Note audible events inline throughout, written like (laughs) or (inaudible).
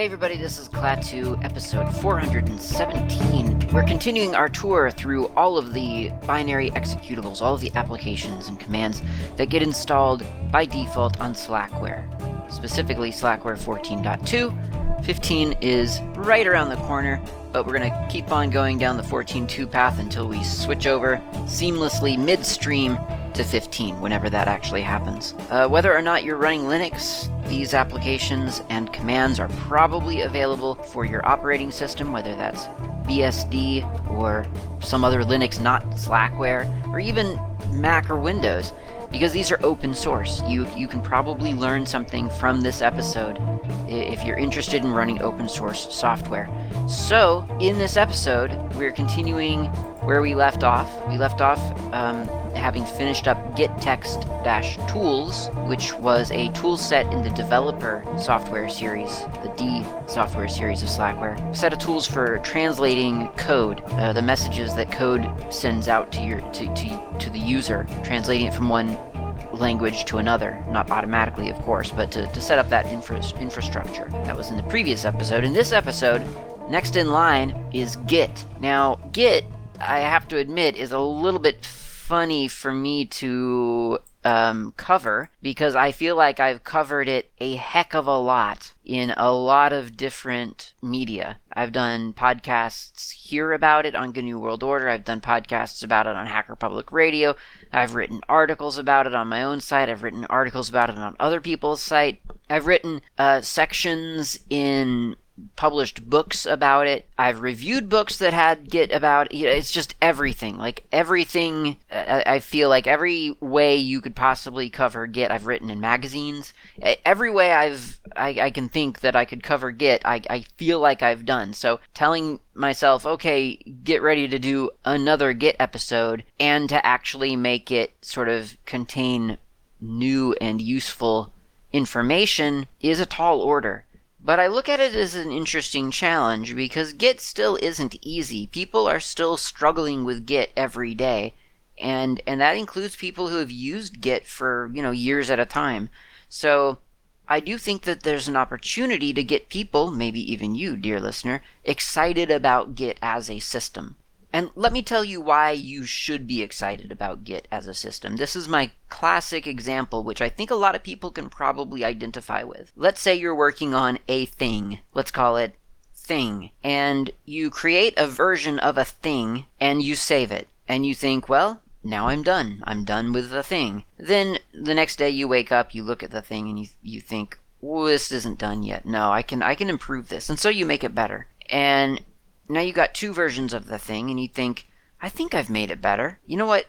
Hey everybody, this is Klaatu, episode 417. We're continuing our tour through all of the binary executables, all of the applications and commands that get installed by default on Slackware, specifically Slackware 14.2. 15 is right around the corner, but we're going to keep on going down the 14.2 path until we switch over seamlessly midstream to 15 whenever that actually happens. Uh, whether or not you're running Linux, these applications and commands are probably available for your operating system, whether that's BSD or some other Linux not Slackware, or even Mac or Windows, because these are open source. You, you can probably learn something from this episode if you're interested in running open source software. So, in this episode, we're continuing where we left off. We left off um, having finished up gettext-tools, which was a tool set in the developer software series, the D software series of Slackware. A set of tools for translating code, uh, the messages that code sends out to your to, to, to the user, translating it from one language to another. Not automatically, of course, but to, to set up that infra- infrastructure. That was in the previous episode. In this episode, next in line is Git. Now, Git, I have to admit, is a little bit funny for me to um, cover because I feel like I've covered it a heck of a lot in a lot of different media. I've done podcasts here about it on GNU World Order. I've done podcasts about it on Hacker Public Radio. I've written articles about it on my own site. I've written articles about it on other people's site. I've written uh, sections in published books about it. I've reviewed books that had Git about. You know, it's just everything. Like everything, I, I feel like every way you could possibly cover Git, I've written in magazines. Every way I've I, I can think that I could cover Git, I, I feel like I've done. So telling myself, okay, get ready to do another Git episode, and to actually make it sort of contain new and useful information is a tall order. But I look at it as an interesting challenge because Git still isn't easy. People are still struggling with Git every day. And and that includes people who have used Git for, you know, years at a time. So I do think that there's an opportunity to get people, maybe even you, dear listener, excited about Git as a system. And let me tell you why you should be excited about Git as a system. This is my classic example, which I think a lot of people can probably identify with. Let's say you're working on a thing. Let's call it thing. And you create a version of a thing and you save it. And you think, well, now I'm done. I'm done with the thing. Then the next day you wake up, you look at the thing and you, you think, well, this isn't done yet. No, I can I can improve this. And so you make it better. And now you got two versions of the thing, and you think, I think I've made it better. You know what?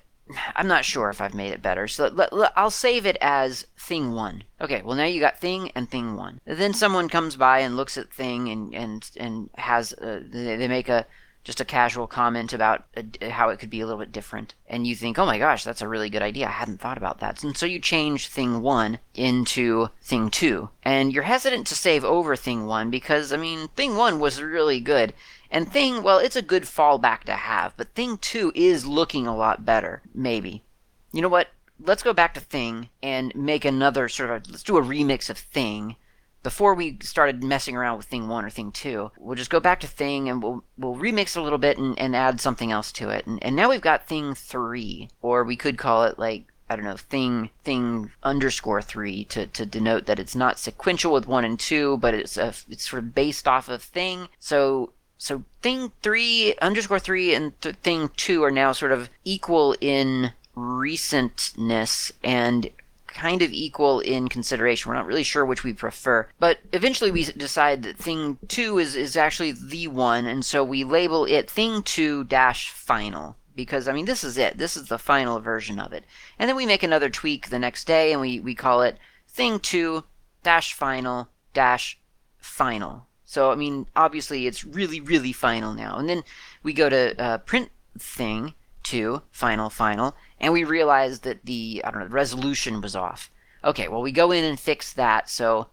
I'm not sure if I've made it better, so I'll save it as thing one. Okay, well now you got thing and thing one. Then someone comes by and looks at thing and and and has uh, they, make a just a casual comment about uh, how it could be a little bit different, and you think, oh my gosh, that's a really good idea. I hadn't thought about that. And so you change thing one into thing two, and you're hesitant to save over thing one because I mean thing one was really good and Thing, well, it's a good fallback to have, but Thing 2 is looking a lot better, maybe. You know what? Let's go back to Thing and make another sort of, let's do a remix of Thing. Before we started messing around with Thing 1 or Thing 2, we'll just go back to Thing and we'll, we'll remix a little bit and, and add something else to it. And, and now we've got Thing 3, or we could call it like I don't know, thing thing underscore three to, to denote that it's not sequential with one and two, but it's a, it's sort of based off of thing. So so thing three underscore three and th- thing two are now sort of equal in recentness and kind of equal in consideration. We're not really sure which we prefer, but eventually we decide that thing two is, is actually the one, and so we label it thing two dash final. Because, I mean, this is it. This is the final version of it. And then we make another tweak the next day, and we, we call it thing two dash final dash final. So, I mean, obviously it's really, really final now. And then we go to uh, print thing two final, final, and we realize that the, I don't know, the resolution was off. Okay, well, we go in and fix that. So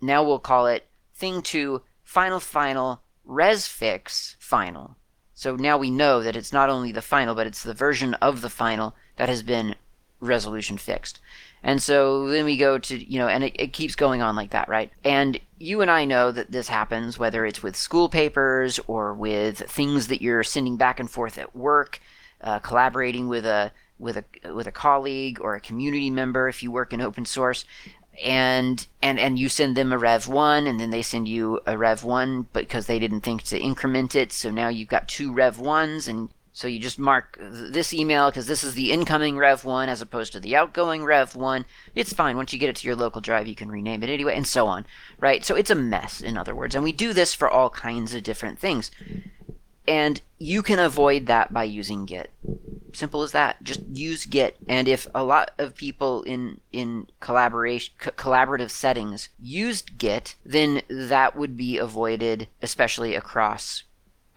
now we'll call it thing two final, final, res fix final. So now we know that it's not only the final, but it's the version of the final that has been resolution fixed. And so then we go to, you know, and it, it keeps going on like that, right? And you and I know that this happens, whether it's with school papers or with things that you're sending back and forth at work, uh, collaborating with a with a with a colleague or a community member if you work in open source and and and you send them a rev 1 and then they send you a rev 1 because they didn't think to increment it so now you've got two rev 1s and so you just mark this email because this is the incoming Rev 1 as opposed to the outgoing Rev 1. It's fine. Once you get it to your local drive, you can rename it anyway, and so on. Right? So it's a mess, in other words. And we do this for all kinds of different things. And you can avoid that by using Git. Simple as that. Just use Git. And if a lot of people in in collaboration co- collaborative settings used Git, then that would be avoided, especially across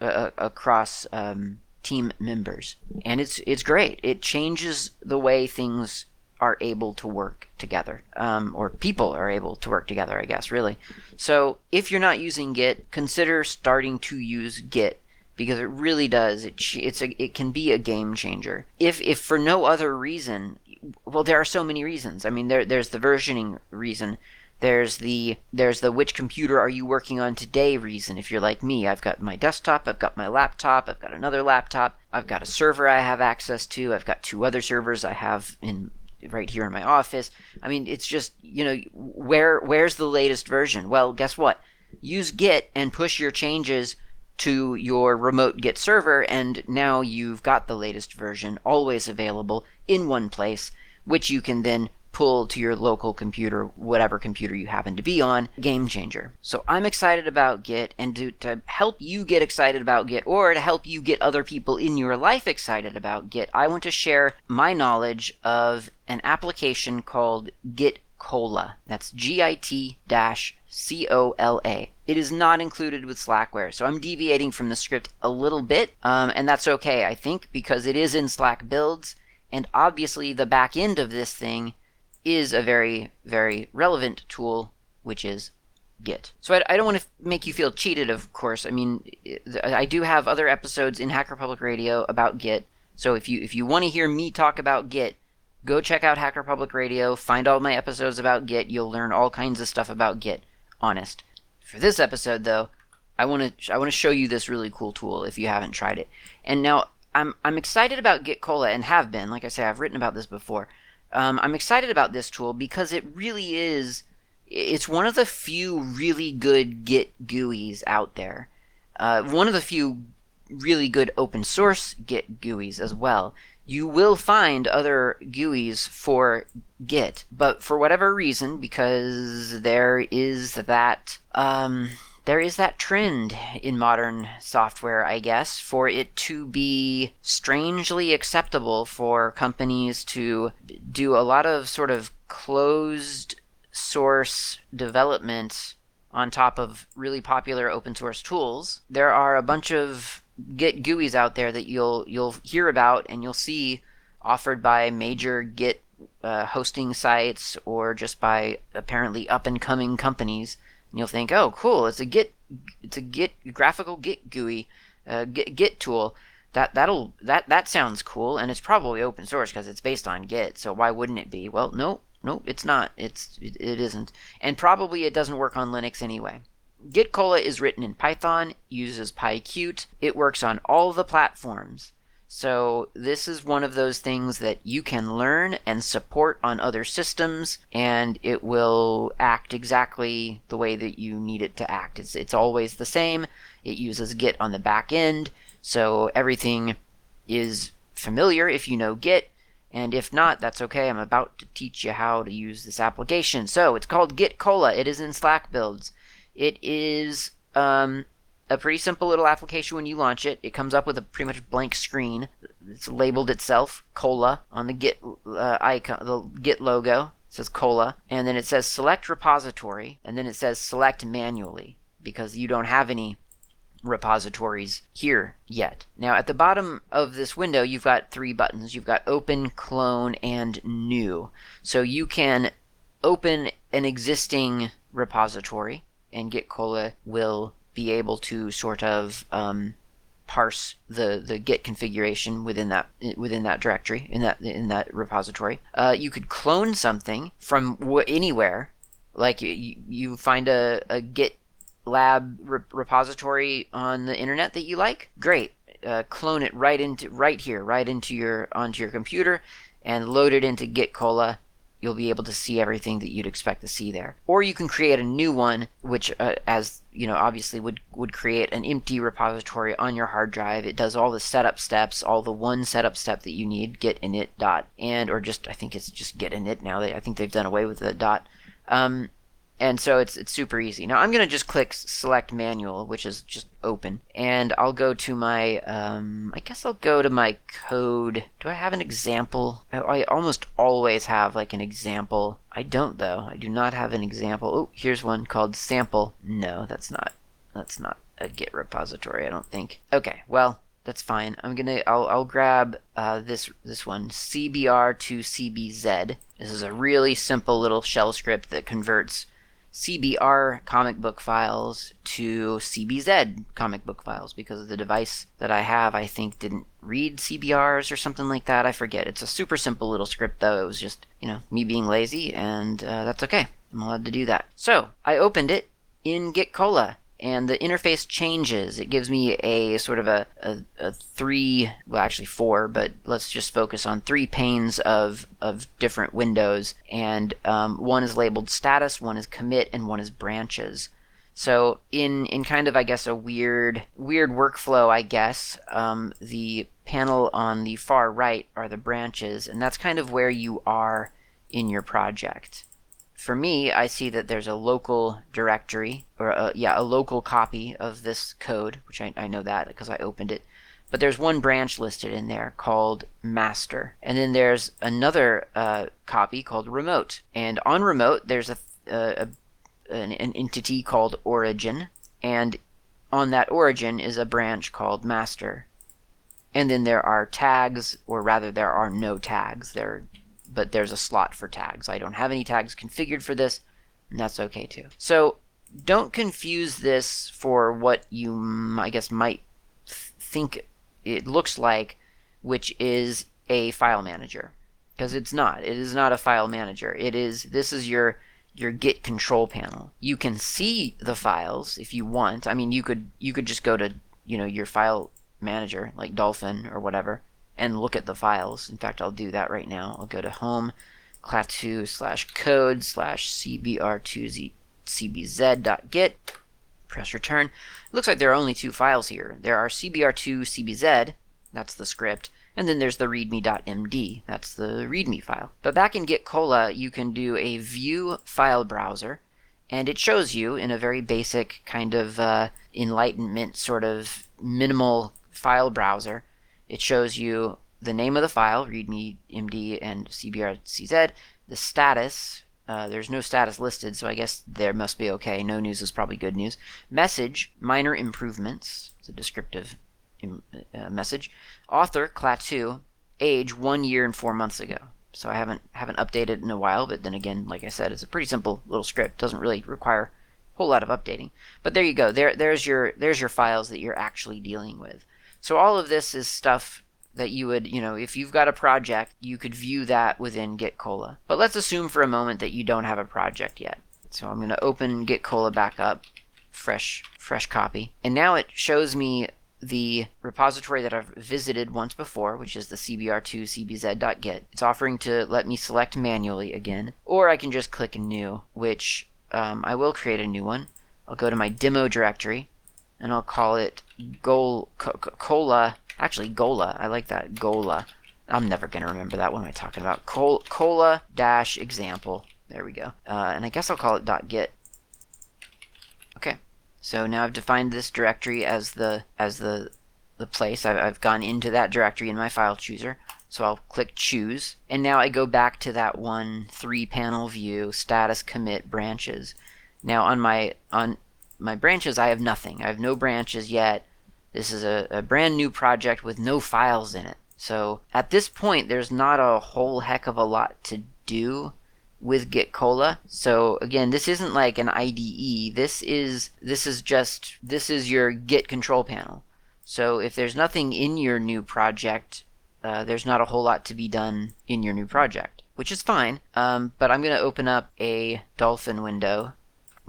uh, uh across um, team members, and it's it's great. It changes the way things are able to work together, um, or people are able to work together. I guess really. So if you're not using Git, consider starting to use Git because it really does. It it's a it can be a game changer. If if for no other reason, well, there are so many reasons. I mean, there there's the versioning reason. There's the there's the which computer are you working on today reason. If you're like me, I've got my desktop, I've got my laptop, I've got another laptop, I've got a server I have access to, I've got two other servers I have in right here in my office. I mean, it's just you know where where's the latest version? Well, guess what? Use Git and push your changes to your remote Git server, and now you've got the latest version always available in one place, which you can then pull to your local computer, whatever computer you happen to be on, game changer. So I'm excited about Git, and to, to help you get excited about Git, or to help you get other people in your life excited about Git, I want to share my knowledge of an application called Git Cola. That's G I T dash C O L A. It is not included with Slackware, so I'm deviating from the script a little bit, um, and that's okay, I think, because it is in Slack builds, and obviously the back end of this thing is a very, very relevant tool, which is Git. So I, I, don't want to make you feel cheated, of course. I mean, I do have other episodes in Hacker Public Radio about Git. So if you if you want to hear me talk about Git, go check out Hacker Public Radio. Find all my episodes about Git. You'll learn all kinds of stuff about Git. Honest. For this episode, though, I want to I want to show you this really cool tool if you haven't tried it. And now I'm I'm excited about Git Cola and have been. Like I say, I've written about this before. Um, I'm excited about this tool because it really is. It's one of the few really good Git GUIs out there. Uh, one of the few really good open source Git GUIs as well. You will find other GUIs for Git, but for whatever reason, because there is that um, there is that trend in modern software, I guess, for it to be strangely acceptable for companies to do a lot of sort of closed source development on top of really popular open source tools. There are a bunch of Git GUIs out there that you'll you'll hear about and you'll see offered by major Git uh, hosting sites or just by apparently up and coming companies and you'll think, oh, cool, it's a Git, it's a Git graphical Git GUI, uh, Git, Git tool. That that'll that that sounds cool, and it's probably open source because it's based on Git. So why wouldn't it be? Well, no, no, it's not. It's it, it isn't, and probably it doesn't work on Linux anyway. Git Cola is written in Python, uses PyQt. It works on all the platforms. So this is one of those things that you can learn and support on other systems, and it will act exactly the way that you need it to act. It's, it's always the same. It uses Git on the back end, so everything is familiar if you know Git, and if not, that's okay. I'm about to teach you how to use this application. So it's called Git Cola. It is in Slack builds. It is um, a pretty simple little application when you launch it. It comes up with a pretty much blank screen. It's labeled itself Cola on the Git uh, icon, the Git logo. It says Cola, and then it says select repository, and then it says select manually because you don't have any repositories here yet. Now at the bottom of this window you've got three buttons. You've got open, clone, and new. So you can open an existing repository and Git Cola will be able to sort of um, parse the the git configuration within that within that directory in that in that repository. Uh, you could clone something from wh- anywhere, like you, you find a, a git lab re- repository on the internet that you like. Great, uh, clone it right into right here, right into your onto your computer, and load it into Git Cola you'll be able to see everything that you'd expect to see there. Or you can create a new one, which, uh, as you know, obviously would would create an empty repository on your hard drive. It does all the setup steps, all the one setup step that you need, git init dot and, or just I think it's just git init now. They, I think they've done away with the dot. Um, and so it's it's super easy. Now I'm gonna just click select manual, which is just open, and I'll go to my um, I guess I'll go to my code. Do I have an example? I, I almost always have like an example. I don't though. I do not have an example. Oh, here's one called sample. No, that's not that's not a Git repository. I don't think. Okay, well that's fine. I'm gonna I'll I'll grab uh, this this one CBR to CBZ. This is a really simple little shell script that converts CBR comic book files to CBZ comic book files because the device that I have, I think, didn't read CBRs or something like that. I forget. It's a super simple little script, though. It was just, you know, me being lazy, and uh, that's okay. I'm allowed to do that. So I opened it in Git Cola and the interface changes. It gives me a sort of a, a, a, three, well, actually four, but let's just focus on three panes of, of different windows. And um, one is labeled status, one is commit, and one is branches. So in in kind of I guess a weird weird workflow, I guess um, the panel on the far right are the branches, and that's kind of where you are in your project for me, I see that there's a local directory, or a, yeah, a local copy of this code, which I, I know that because I opened it. But there's one branch listed in there called master. And then there's another uh, copy called remote. And on remote, there's a, a, an, an entity called origin. And on that origin is a branch called master. And then there are tags, or rather, there are no tags. They're but there's a slot for tags. I don't have any tags configured for this, and that's okay too. So don't confuse this for what you, I guess, might think it looks like, which is a file manager. Because it's not. It is not a file manager. It is, this is your your git control panel. You can see the files if you want. I mean, you could you could just go to, you know, your file manager like Dolphin or whatever and look at the files. In fact, I'll do that right now. I'll go to home, klaatu slash code slash cbr2z cbz.git, press return. It looks like there are only two files here. There are cbr2 cbz, that's the script, and then there's the readme.md, that's the readme file. But back in Git Cola, you can do a view file browser, and it shows you in a very basic kind of uh, enlightenment sort of minimal file browser it shows you the name of the file, readme, md, and cbrcz, the status. Uh, there's no status listed, so I guess there must be okay. No news is probably good news. Message, minor improvements. It's a descriptive uh, message. Author, klaatu, age one year and four months ago. So I haven't haven't updated in a while, but then again, like I said, it's a pretty simple little script. Doesn't really require a whole lot of updating. But there you go. There there's your there's your files that you're actually dealing with. So all of this is stuff that you would, you know, if you've got a project, you could view that within Git Cola. But let's assume for a moment that you don't have a project yet. So I'm going to open Git Cola back up, fresh, fresh copy. And now it shows me the repository that I've visited once before, which is the cbr2cbz.git. It's offering to let me select manually again, or I can just click new, which um, I will create a new one. I'll go to my demo directory, and I'll call it Gol Cola. Actually, Gola. I like that Gola. I'm never gonna remember that. What am I talking about? Col Cola dash example. There we go. Uh, and I guess I'll call it dot .git. Okay. So now I've defined this directory as the as the the place. I've, I've gone into that directory in my file chooser. So I'll click choose. And now I go back to that one three panel view, status commit branches. Now on my on my branches, I have nothing. I have no branches yet. This is a, a brand new project with no files in it. So at this point, there's not a whole heck of a lot to do with Git Cola. So again, this isn't like an IDE. This is this is just this is your Git control panel. So if there's nothing in your new project, uh, there's not a whole lot to be done in your new project, which is fine. Um, but I'm going to open up a Dolphin window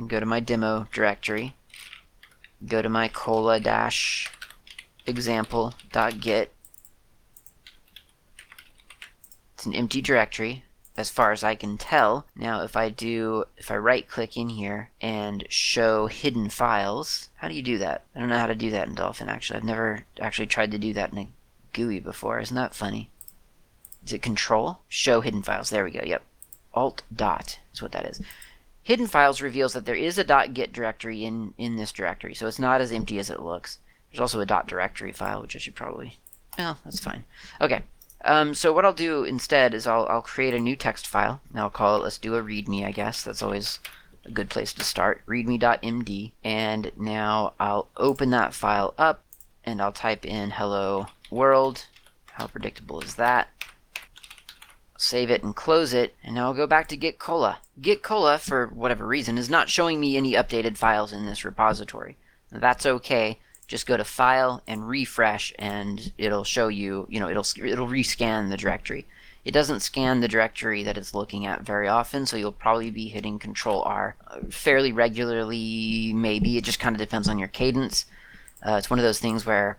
go to my demo directory, go to my cola dash example.git. It's an empty directory as far as I can tell. Now, if I do, if I right click in here and show hidden files, how do you do that? I don't know how to do that in Dolphin actually. I've never actually tried to do that in a GUI before. Isn't that funny? Is it control? Show hidden files. There we go. Yep. Alt dot is what that is. Hidden files reveals that there is a .git directory in, in this directory, so it's not as empty as it looks. There's also a .directory file, which I should probably... Well, that's fine. Okay, um, so what I'll do instead is I'll, I'll create a new text file, and I'll call it, let's do a readme, I guess. That's always a good place to start, readme.md. And now I'll open that file up, and I'll type in hello world. How predictable is that? Save it and close it, and now I'll go back to Git Cola. Git Cola, for whatever reason, is not showing me any updated files in this repository. That's okay just go to file and refresh and it'll show you you know it'll it'll rescan the directory it doesn't scan the directory that it's looking at very often so you'll probably be hitting control R uh, fairly regularly maybe it just kind of depends on your cadence uh, it's one of those things where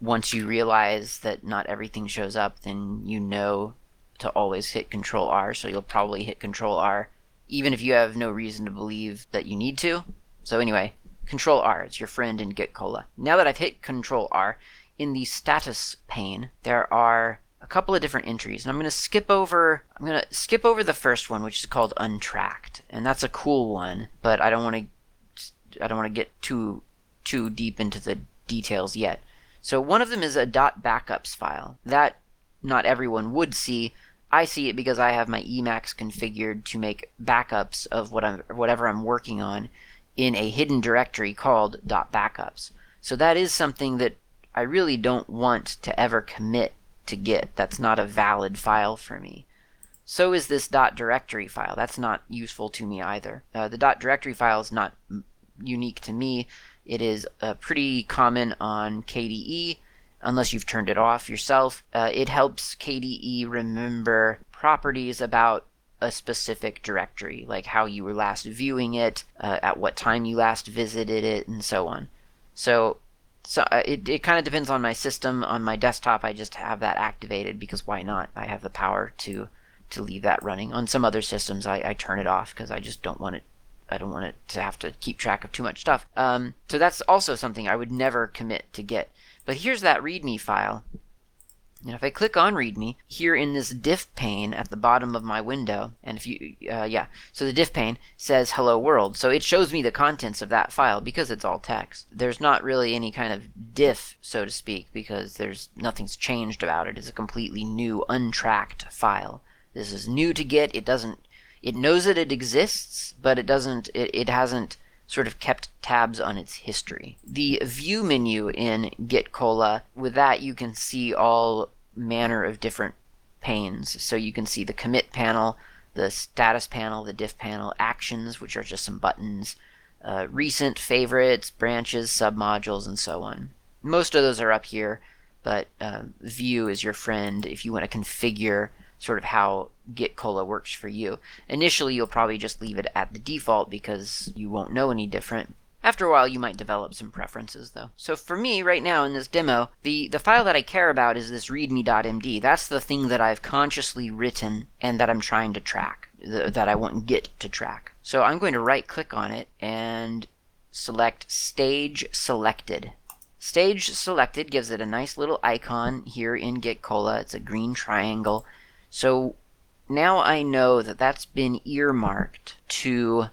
once you realize that not everything shows up then you know to always hit control R so you'll probably hit control R even if you have no reason to believe that you need to so anyway Control R, it's your friend in Git Cola. Now that I've hit Control R, in the status pane, there are a couple of different entries, and I'm going to skip over. I'm going to skip over the first one, which is called untracked, and that's a cool one. But I don't want to. I don't want to get too too deep into the details yet. So one of them is a dot .backups file that not everyone would see. I see it because I have my Emacs configured to make backups of what I'm whatever I'm working on in a hidden directory called .backups. So that is something that I really don't want to ever commit to Git. That's not a valid file for me. So is this .directory file. That's not useful to me either. Uh, the .directory file is not unique to me. It is uh, pretty common on KDE, unless you've turned it off yourself. Uh, it helps KDE remember properties about a specific directory, like how you were last viewing it, uh, at what time you last visited it, and so on. So, so uh, it, it kind of depends on my system. On my desktop, I just have that activated because why not? I have the power to to leave that running. On some other systems, I, I turn it off because I just don't want it. I don't want it to have to keep track of too much stuff. Um, so that's also something I would never commit to Git. But here's that README file and if I click on README, here in this diff pane at the bottom of my window, and if you, uh, yeah, so the diff pane says hello world. So it shows me the contents of that file because it's all text. There's not really any kind of diff, so to speak, because there's nothing's changed about it. It's a completely new, untracked file. This is new to Git. It doesn't, it knows that it exists, but it doesn't, it, it hasn't sort of kept tabs on its history. The view menu in Git Cola, with that you can see all manner of different panes. So you can see the commit panel, the status panel, the diff panel, actions, which are just some buttons, uh, recent favorites, branches, submodules, and so on. Most of those are up here, but uh, view is your friend if you want to configure sort of how Git Cola works for you. Initially, you'll probably just leave it at the default because you won't know any different. After a while, you might develop some preferences, though. So for me, right now in this demo, the, the file that I care about is this readme.md. That's the thing that I've consciously written and that I'm trying to track, that I want Git to track. So I'm going to right-click on it and select Stage Selected. Stage Selected gives it a nice little icon here in Git Cola. It's a green triangle. So now I know that that's been earmarked to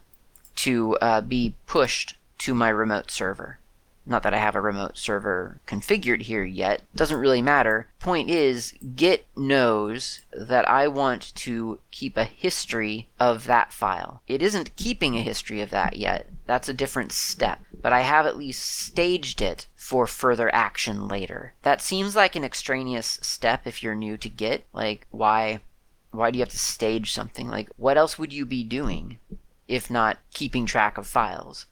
to uh, be pushed to my remote server. Not that I have a remote server configured here yet, doesn't really matter. Point is, Git knows that I want to keep a history of that file. It isn't keeping a history of that yet, that's a different step, but I have at least staged it for further action later. That seems like an extraneous step if you're new to Git. Like, why, why do you have to stage something? Like, what else would you be doing if not keeping track of files?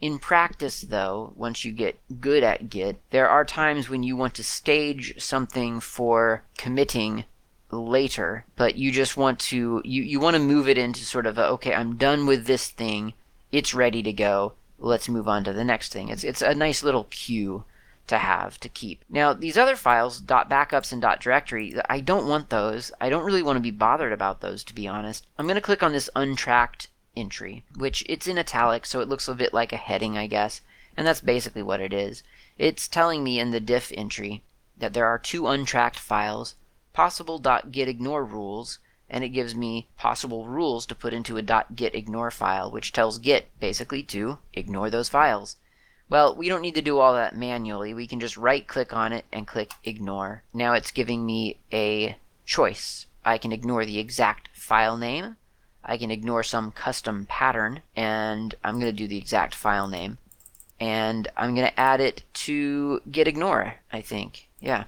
In practice, though, once you get good at Git, there are times when you want to stage something for committing later, but you just want to you, you want to move it into sort of a, okay, I'm done with this thing, it's ready to go. Let's move on to the next thing. It's it's a nice little cue to have to keep. Now, these other files, .backups and .directory, I don't want those. I don't really want to be bothered about those, to be honest. I'm going to click on this untracked entry, which it's in italics, so it looks a bit like a heading, I guess. And that's basically what it is. It's telling me in the diff entry that there are two untracked files, possible.gitignore rules, and it gives me possible rules to put into a .gitignore file, which tells Git basically to ignore those files. Well, we don't need to do all that manually. We can just right click on it and click ignore. Now it's giving me a choice. I can ignore the exact file name. I can ignore some custom pattern and I'm going to do the exact file name. And I'm going to add it to gitignore, I think. Yeah.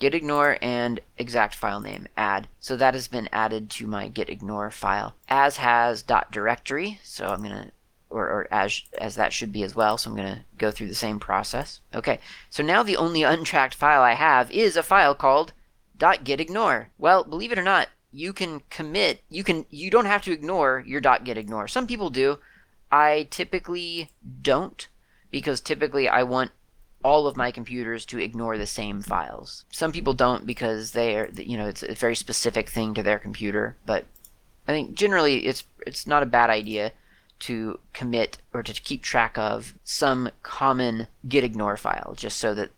Gitignore and exact file name add. So that has been added to my gitignore file. As has dot .directory. So I'm going to or, or as, as that should be as well. So I'm going to go through the same process. Okay, so now the only untracked file I have is a file called .gitignore. Well, believe it or not, you can commit, you can, you don't have to ignore your dot gitignore Some people do. I typically don't because typically I want all of my computers to ignore the same files. Some people don't because they are, you know, it's a very specific thing to their computer, but I think generally it's it's not a bad idea to commit or to keep track of some common git ignore file just so that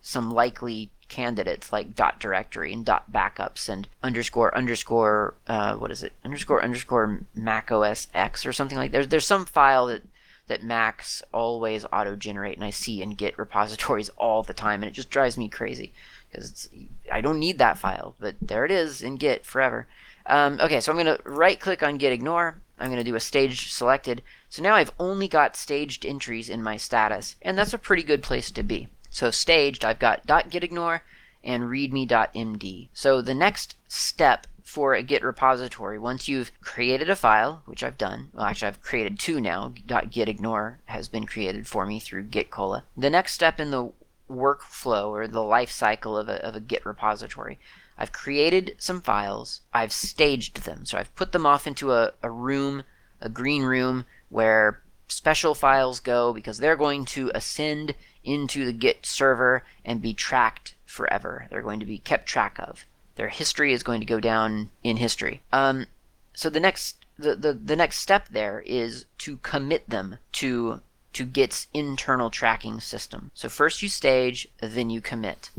some likely candidates like dot directory and dot backups and underscore underscore uh, what is it underscore underscore mac os x or something like that. there's there's some file that that macs always auto generate and i see in git repositories (laughs) all the time and it just drives me crazy because i don't need that file but there it is in git forever um, okay so i'm going to right click on Git ignore. I'm going to do a stage selected. So now I've only got staged entries in my status, and that's a pretty good place to be. So staged, I've got .gitignore and readme.md. So the next step for a Git repository, once you've created a file, which I've done, well actually I've created two now, .gitignore has been created for me through Gitcola. The next step in the workflow or the life cycle of a, of a Git repository I've created some files, I've staged them. So I've put them off into a, a room, a green room, where special files go because they're going to ascend into the Git server and be tracked forever. They're going to be kept track of. Their history is going to go down in history. Um, so the next the, the, the next step there is to commit them to to Git's internal tracking system. So first you stage, then you commit.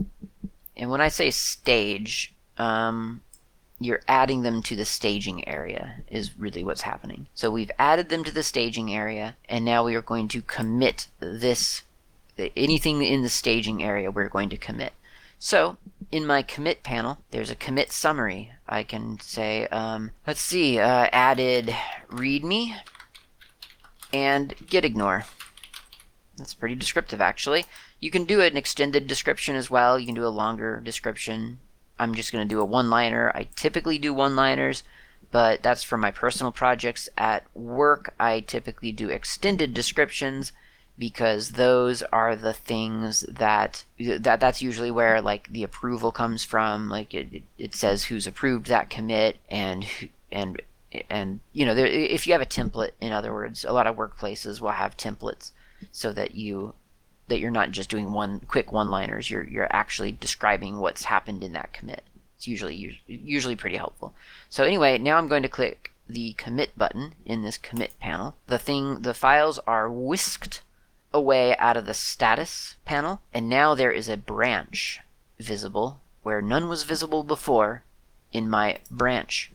And when I say stage, um, you're adding them to the staging area is really what's happening. So we've added them to the staging area, and now we are going to commit this, anything in the staging area we're going to commit. So in my commit panel, there's a commit summary. I can say, um, let's see, uh, added readme and gitignore. That's pretty descriptive, actually. You can do an extended description as well. You can do a longer description. I'm just going to do a one-liner. I typically do one-liners, but that's for my personal projects. At work, I typically do extended descriptions because those are the things that that that's usually where like the approval comes from. Like it, it says who's approved that commit and and and you know there, if you have a template, in other words, a lot of workplaces will have templates so that you that you're not just doing one quick one-liners. You're you're actually describing what's happened in that commit. It's usually usually pretty helpful. So anyway, now I'm going to click the commit button in this commit panel. The thing the files are whisked away out of the status panel, and now there is a branch visible where none was visible before in my branch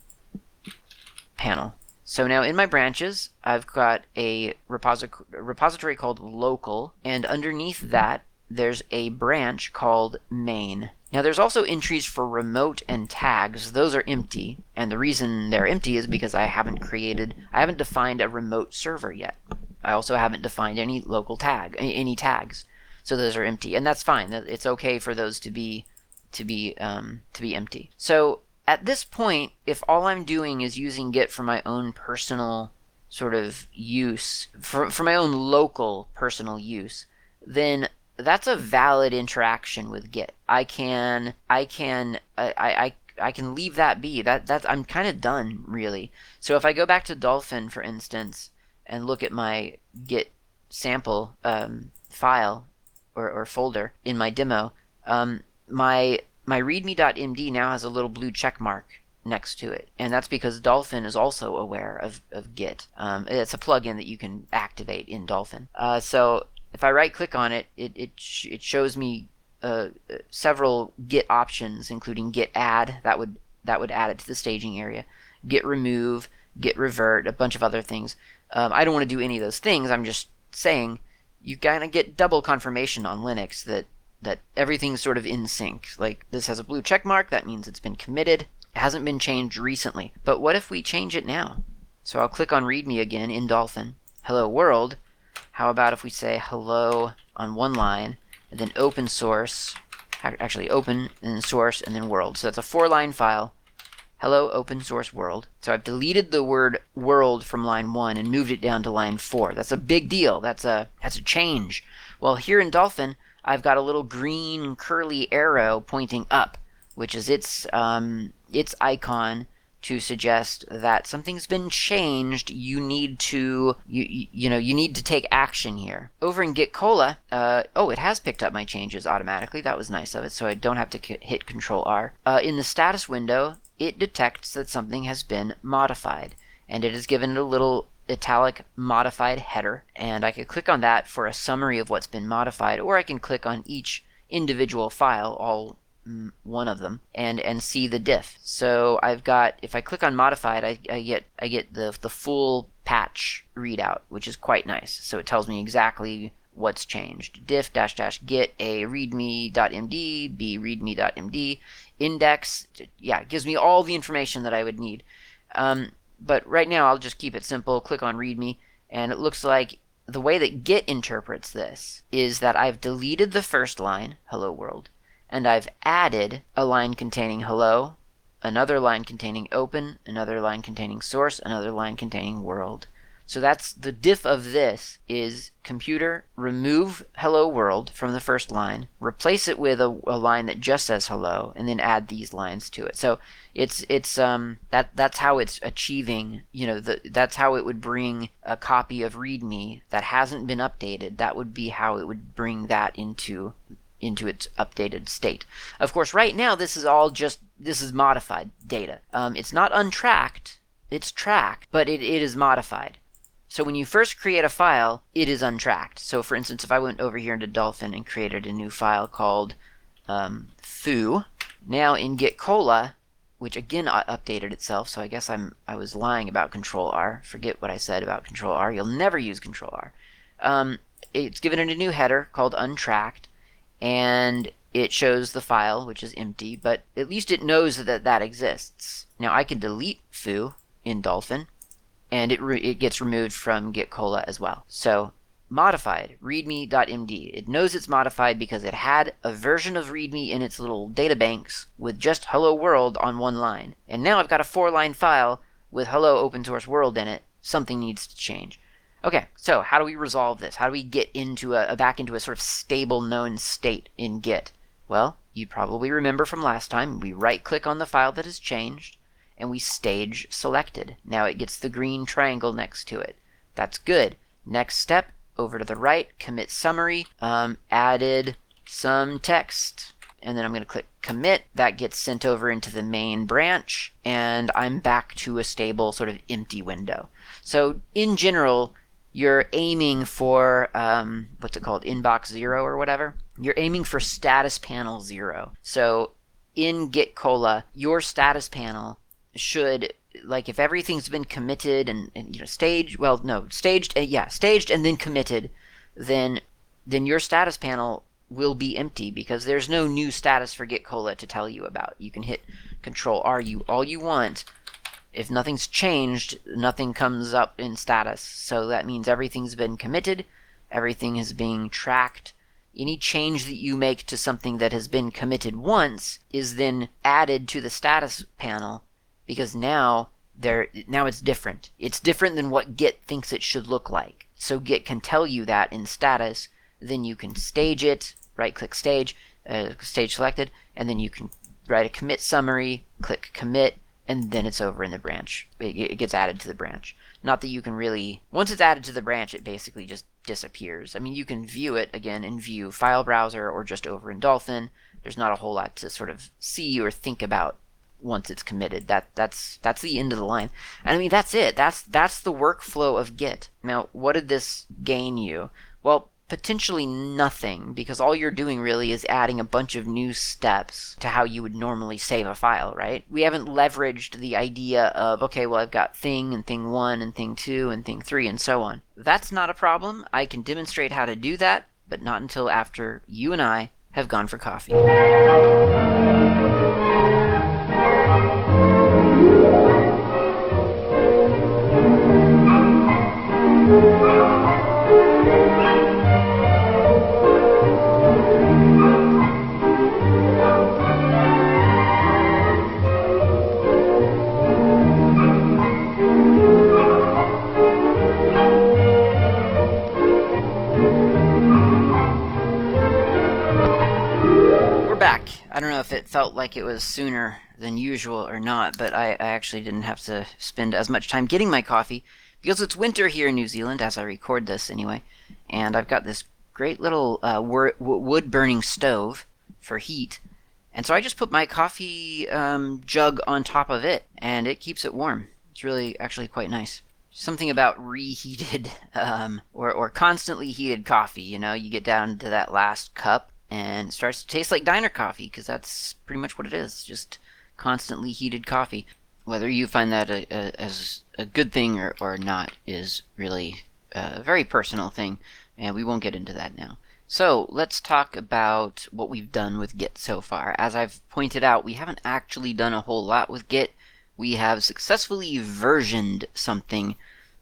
panel. So now in my branches, I've got a repository, called local, and underneath that, there's a branch called main. Now there's also entries for remote and tags. Those are empty, and the reason they're empty is because I haven't created, I haven't defined a remote server yet. I also haven't defined any local tag, any tags. So those are empty, and that's fine. It's okay for those to be to be um, to be empty. So at this point, if all I'm doing is using Git for my own personal sort of use, for, for my own local personal use, then that's a valid interaction with Git. I can I can I I, I can leave that be. That that I'm kind of done really. So if I go back to Dolphin, for instance, and look at my Git sample um, file or, or folder in my demo, um, my my readme.md now has a little blue check mark next to it, and that's because Dolphin is also aware of, of Git. Um, it's a plugin that you can activate in Dolphin. Uh, so if I right click on it, it it, sh- it shows me uh, several Git options, including Git add that would that would add it to the staging area, Git remove, Git revert, a bunch of other things. Um, I don't want to do any of those things. I'm just saying you kind of get double confirmation on Linux that that everything's sort of in sync. Like this has a blue check mark, that means it's been committed. It hasn't been changed recently. But what if we change it now? So I'll click on README again in Dolphin. Hello world. How about if we say hello on one line, and then open source, actually open, and then source, and then world. So that's a four-line file. Hello open source world. So I've deleted the word world from line 1 and moved it down to line 4. That's a big deal. That's a that's a change. Well, here in Dolphin, I've got a little green curly arrow pointing up, which is its um, its icon to suggest that something's been changed. You need to you you, you know you need to take action here. Over in Git Cola, uh, oh, it has picked up my changes automatically. That was nice of it, so I don't have to hit Control R. Uh, in the status window, it detects that something has been modified, and it has given a little italic modified header, and I could click on that for a summary of what's been modified, or I can click on each individual file, all mm, one of them, and and see the diff. So I've got if I click on modified, I, I git I get the the full patch readout, which is quite nice. So it tells me exactly what's changed. Diff dash dash get a readme.md, b readme.md, index. Yeah, gives me all the information that I would need. Um, but right now I'll just keep it simple, click on readme, and it looks like the way that Git interprets this is that I've deleted the first line, hello world, and I've added a line containing hello, another line containing open, another line containing source, another line containing world. So that's the diff of this is computer remove hello world from the first line, replace it with a, a, line that just says hello, and then add these lines to it. So it's it's um that that's how it's achieving you know the that's how it would bring a copy of README that hasn't been updated. That would be how it would bring that into into its updated state. Of course, right now this is all just this is modified data. Um, it's not untracked. It's tracked, but it, it is modified. So when you first create a file, it is untracked. So for instance, if I went over here into Dolphin and created a new file called um, foo, now in Git Cola, which again updated itself, so I guess I'm I was lying about Control R. Forget what I said about Control R. You'll never use Control R. Um, it's given it a new header called untracked, and it shows the file, which is empty, but at least it knows that that exists. Now I can delete foo in Dolphin, and it, re- it gets removed from Git Cola as well. So modified readme.md. It knows it's modified because it had a version of readme in its little databanks with just hello world on one line. And now I've got a four line file with hello open source world in it. Something needs to change. Okay, so how do we resolve this? How do we get into a, back into a sort of stable known state in Git? Well, you probably remember from last time, we right click on the file that has changed and we stage selected. Now it gets the green triangle next to it. That's good. Next step, over to the right, commit summary, um, added some text. And then I'm going to click commit. That gets sent over into the main branch, and I'm back to a stable sort of empty window. So in general, you're aiming for um, what's it called inbox zero or whatever you're aiming for status panel zero so in git cola your status panel should like if everything's been committed and, and you know staged well no staged uh, yeah staged and then committed then then your status panel will be empty because there's no new status for git cola to tell you about. You can hit control r you all you want. If nothing's changed nothing comes up in status. So that means everything's been committed everything is being tracked. Any change that you make to something that has been committed once is then added to the status panel because now there now it's different. It's different than what Git thinks it should look like. So Git can tell you that in status, then you can stage it, right click stage, uh, stage selected, and then you can write a commit summary, click commit, and then it's over in the branch. It, it gets added to the branch. Not that you can really, once it's added to the branch, it basically just disappears. I mean, you can view it again in View File Browser or just over in Dolphin. There's not a whole lot to sort of see or think about once it's committed. That that's that's the end of the line. And I mean that's it. That's that's the workflow of Git. Now, what did this gain you? Well, potentially nothing because all you're doing really is adding a bunch of new steps to how you would normally save a file, right? We haven't leveraged the idea of, okay, well, I've got thing and thing one and thing two and thing three and so on. That's not a problem. I can demonstrate how to do that, but not until after you and I have gone for coffee. Like it was sooner than usual or not, but I, I actually didn't have to spend as much time getting my coffee because it's winter here in New Zealand as I record this anyway. And I've got this great little uh, wor- wood burning stove for heat. And so I just put my coffee um, jug on top of it and it keeps it warm. It's really actually quite nice. Something about reheated (laughs) um, or, or constantly heated coffee. You know, you get down to that last cup and it starts to taste like diner coffee because that's pretty much what it is just constantly heated coffee. Whether you find that a, a, as a good thing or, or not is really a very personal thing and we won't get into that now. So let's talk about what we've done with git so far. As i've pointed out we haven't actually done a whole lot with git. We have successfully versioned something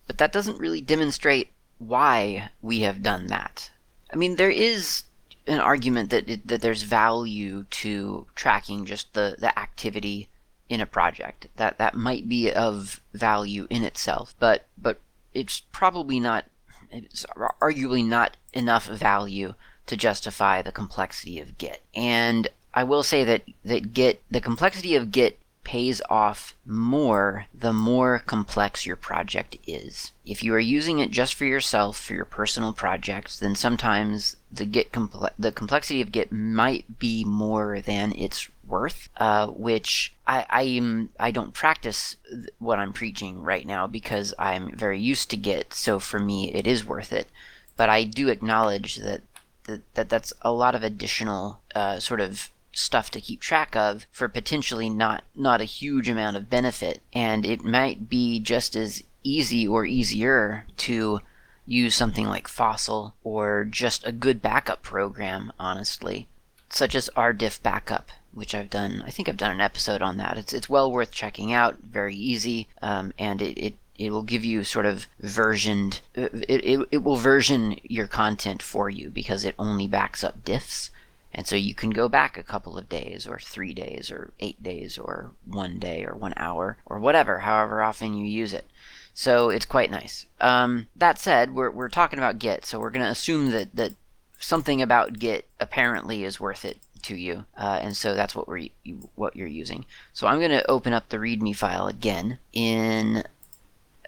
but that doesn't really demonstrate why we have done that. I mean there is an argument that it, that there's value to tracking just the the activity in a project. That that might be of value in itself but but it's probably not it's arguably not enough value to justify the complexity of git. And i will say that that git the complexity of git pays off more the more complex your project is. If you are using it just for yourself, for your personal projects, then sometimes the Git comple- the complexity of Git might be more than its worth, uh, which I I'm I don't practice what I'm preaching right now because I'm very used to Git. So for me, it is worth it. But I do acknowledge that that, that that's a lot of additional uh, sort of stuff to keep track of for potentially not not a huge amount of benefit. And it might be just as easy or easier to use something like fossil or just a good backup program honestly such as rdiff backup which i've done i think i've done an episode on that. It's, it's well worth checking out very easy um, and it, it it will give you sort of versioned it, it, it will version your content for you because it only backs up diffs and so you can go back a couple of days, or three days, or eight days, or one day, or one hour, or whatever, however often you use it. So it's quite nice. Um, that said, we're, we're talking about Git, so we're going to assume that, that something about Git apparently is worth it to you, uh, and so that's what we're what you're using. So I'm going to open up the README file again in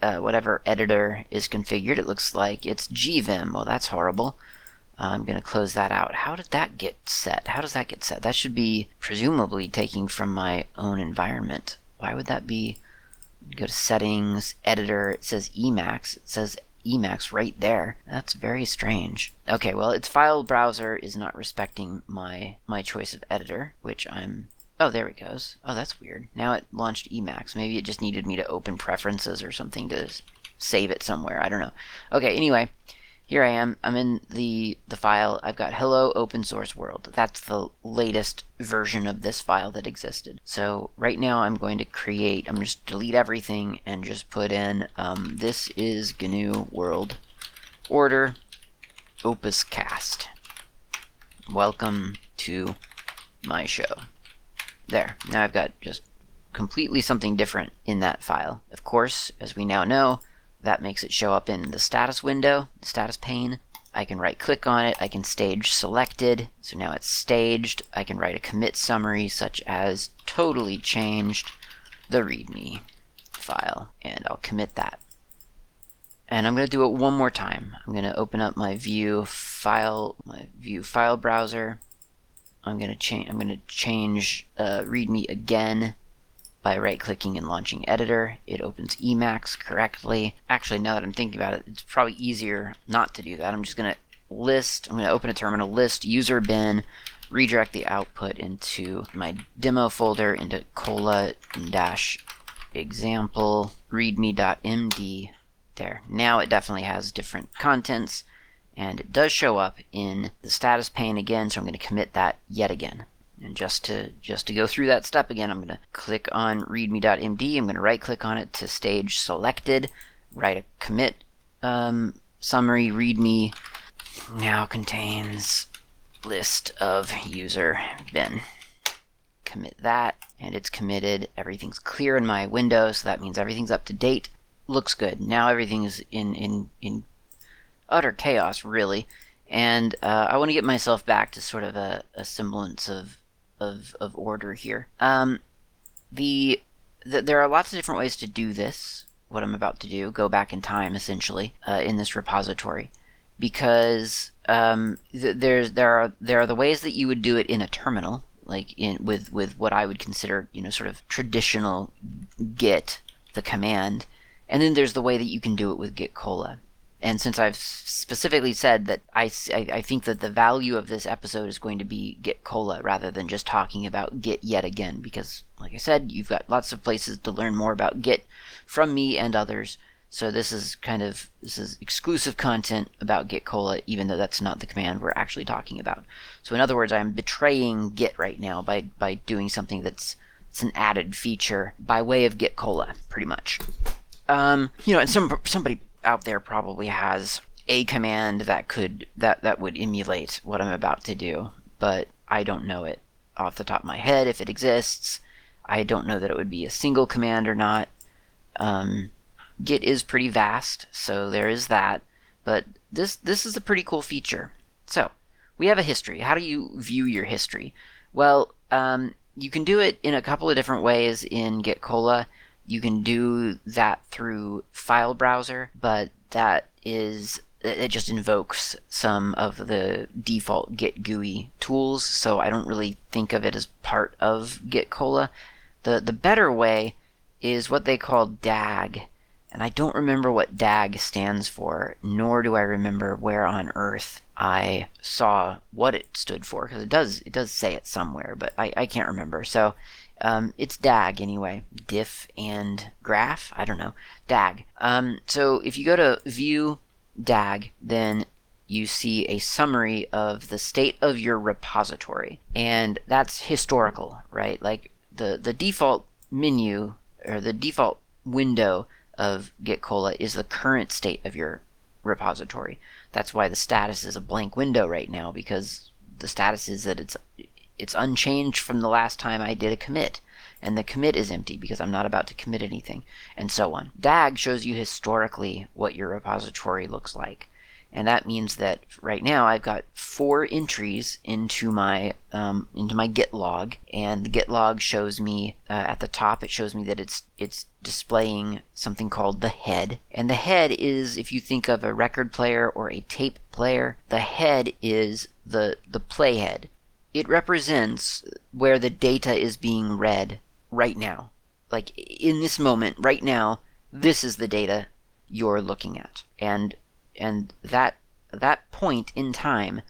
uh, whatever editor is configured. It looks like it's gvim. Well, that's horrible. I'm going to close that out. How did that get set? How does that get set? That should be presumably taking from my own environment. Why would that be? Go to settings, editor, it says Emacs. It says Emacs right there. That's very strange. Okay, well, its file browser is not respecting my my choice of editor, which I'm Oh, there it goes. Oh, that's weird. Now it launched Emacs. Maybe it just needed me to open preferences or something to save it somewhere. I don't know. Okay, anyway, here I am. I'm in the, the file. I've got hello open source world. That's the latest version of this file that existed. So right now I'm going to create, I'm just delete everything and just put in um, this is GNU world order opus cast. Welcome to my show. There. Now I've got just completely something different in that file. Of course, as we now know, that makes it show up in the status window, status pane. I can right click on it, I can stage selected, so now it's staged. I can write a commit summary such as totally changed the readme file, and I'll commit that. And I'm going to do it one more time. I'm going to open up my view file, my view file browser. I'm going to change. I'm going to change uh, README again by right-clicking and launching editor. It opens Emacs correctly. Actually, now that I'm thinking about it, it's probably easier not to do that. I'm just going to list. I'm going to open a terminal, list user bin, redirect the output into my demo folder into cola dash example readme.md there. Now it definitely has different contents, and it does show up in the status pane again, so I'm going to commit that yet again. And just to just to go through that step again, I'm going to click on readme.md. I'm going to right click on it to stage selected, write a commit um, summary readme now contains list of user bin. Commit that, and it's committed. Everything's clear in my window, so that means everything's up to date looks good. Now everything is in in in utter chaos, really, and uh, I want to get myself back to sort of a, a semblance of of of order here. Um, the, the there are lots of different ways to do this. What I'm about to do, go back in time, essentially, uh, in this repository, because um, th- there's there are there are the ways that you would do it in a terminal, like in with with what I would consider you know sort of traditional Git, the command, and then there's the way that you can do it with Git Cola. And since I've specifically said that I, I, think that the value of this episode is going to be Git Cola rather than just talking about Git yet again, because, like I said, you've got lots of places to learn more about Git from me and others. So this is kind of this is exclusive content about Git Cola, even though that's not the command we're actually talking about. So in other words, I'm betraying Git right now by by doing something that's it's an added feature by way of Git Cola, pretty much. Um, you know, and some somebody out there probably has a command that could that that would emulate what I'm about to do, but I don't know it off the top of my head if it exists. I don't know that it would be a single command or not. Um, Git is pretty vast, so there is that. But this this is a pretty cool feature. So we have a history. How do you view your history? Well, um, you can do it in a couple of different ways in Git Cola. You can do that through file browser, but that is it just invokes some of the default Git GUI tools, so I don't really think of it as part of Git Cola. The the better way is what they call DAG, and I don't remember what DAG stands for, nor do I remember where on earth I saw what it stood for, because it does it does say it somewhere, but I, I can't remember. So um, it's DAG anyway. Diff and graph? I don't know. DAG. Um, so if you go to view DAG, then you see a summary of the state of your repository. And that's historical, right? Like the, the default menu or the default window of Git Cola is the current state of your repository. That's why the status is a blank window right now because the status is that it's it's unchanged from the last time I did a commit. And the commit is empty because I'm not about to commit anything, and so on. DAG shows you historically what your repository looks like. And that means that right now I've got four entries into my um, into my Git log, and the Git log shows me uh, at the top. It shows me that it's it's displaying something called the head, and the head is if you think of a record player or a tape player, the head is the the playhead it represents where the data is being read right now. Like in this moment, right now, this is the data you're looking at. And and that that point in time